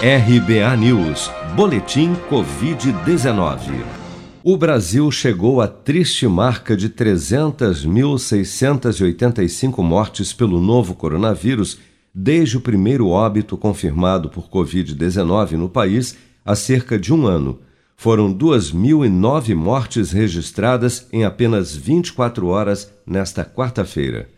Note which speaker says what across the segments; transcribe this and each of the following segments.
Speaker 1: RBA News, Boletim Covid-19. O Brasil chegou à triste marca de 300.685 mortes pelo novo coronavírus desde o primeiro óbito confirmado por Covid-19 no país há cerca de um ano. Foram 2.009 mortes registradas em apenas 24 horas nesta quarta-feira.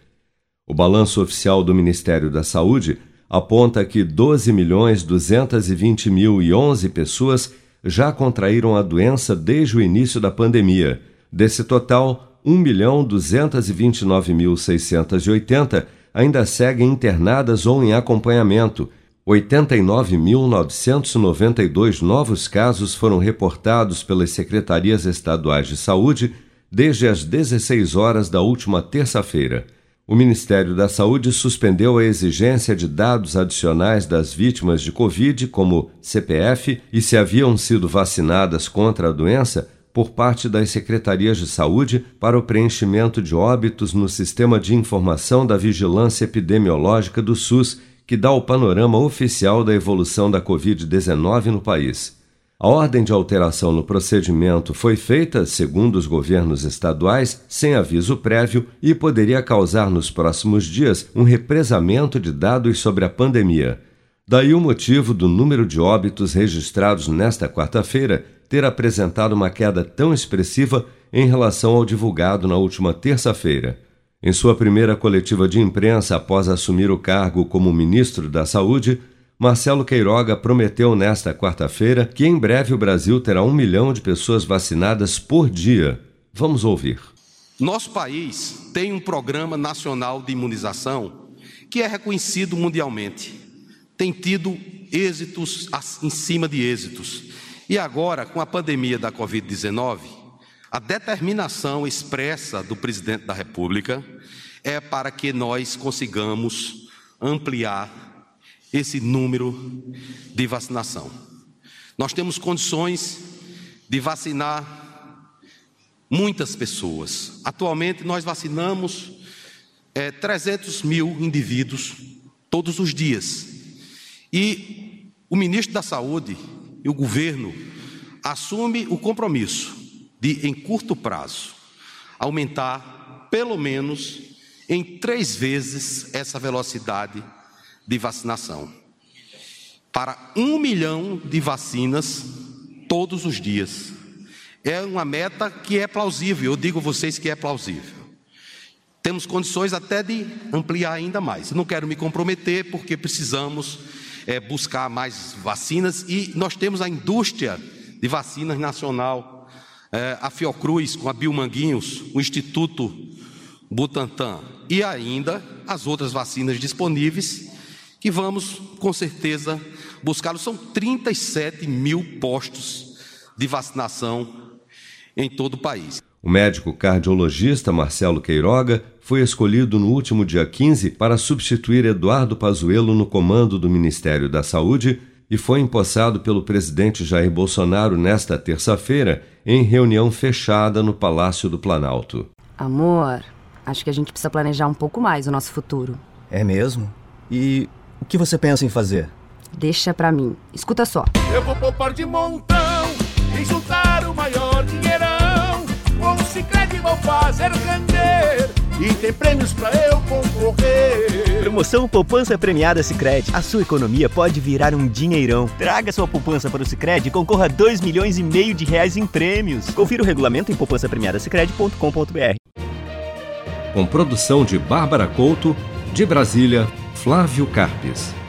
Speaker 1: O balanço oficial do Ministério da Saúde aponta que 12 milhões 220 mil e 11 pessoas já contraíram a doença desde o início da pandemia. Desse total, 1 milhão 229 mil 680 ainda seguem internadas ou em acompanhamento. 89.992 novos casos foram reportados pelas secretarias estaduais de saúde desde as 16 horas da última terça-feira o Ministério da Saúde suspendeu a exigência de dados adicionais das vítimas de Covid, como CPF, e se haviam sido vacinadas contra a doença, por parte das secretarias de saúde para o preenchimento de óbitos no Sistema de Informação da Vigilância Epidemiológica do SUS, que dá o panorama oficial da evolução da Covid-19 no país. A ordem de alteração no procedimento foi feita, segundo os governos estaduais, sem aviso prévio e poderia causar nos próximos dias um represamento de dados sobre a pandemia. Daí o motivo do número de óbitos registrados nesta quarta-feira ter apresentado uma queda tão expressiva em relação ao divulgado na última terça-feira. Em sua primeira coletiva de imprensa após assumir o cargo como ministro da Saúde, Marcelo Queiroga prometeu nesta quarta-feira que em breve o Brasil terá um milhão de pessoas vacinadas por dia. Vamos ouvir.
Speaker 2: Nosso país tem um programa nacional de imunização que é reconhecido mundialmente. Tem tido êxitos em cima de êxitos. E agora, com a pandemia da Covid-19, a determinação expressa do presidente da República é para que nós consigamos ampliar esse número de vacinação. Nós temos condições de vacinar muitas pessoas. Atualmente, nós vacinamos é, 300 mil indivíduos todos os dias. E o ministro da Saúde e o governo assume o compromisso de, em curto prazo, aumentar pelo menos em três vezes essa velocidade de vacinação. Para um milhão de vacinas todos os dias. É uma meta que é plausível, eu digo a vocês que é plausível. Temos condições até de ampliar ainda mais. não quero me comprometer porque precisamos é, buscar mais vacinas e nós temos a indústria de vacinas nacional, é, a Fiocruz com a Biomanguinhos, o Instituto Butantan e ainda as outras vacinas disponíveis que vamos, com certeza, buscá-los. São 37 mil postos de vacinação em todo o país.
Speaker 1: O médico cardiologista Marcelo Queiroga foi escolhido no último dia 15 para substituir Eduardo Pazuello no comando do Ministério da Saúde e foi empossado pelo presidente Jair Bolsonaro nesta terça-feira em reunião fechada no Palácio do Planalto.
Speaker 3: Amor, acho que a gente precisa planejar um pouco mais o nosso futuro.
Speaker 4: É mesmo? E o que você pensa em fazer?
Speaker 3: Deixa pra mim. Escuta só.
Speaker 5: Eu vou poupar de montão e juntar o maior dinheirão. Com o Cicred vou fazer render e tem prêmios pra eu concorrer.
Speaker 6: Promoção Poupança Premiada Cicred. A sua economia pode virar um dinheirão. Traga sua poupança para o Cicred e concorra a 2 milhões e meio de reais em prêmios. Confira o regulamento em poupancapremiadasicredi.com.br.
Speaker 1: Com produção de Bárbara Couto, de Brasília, Flávio Carpes.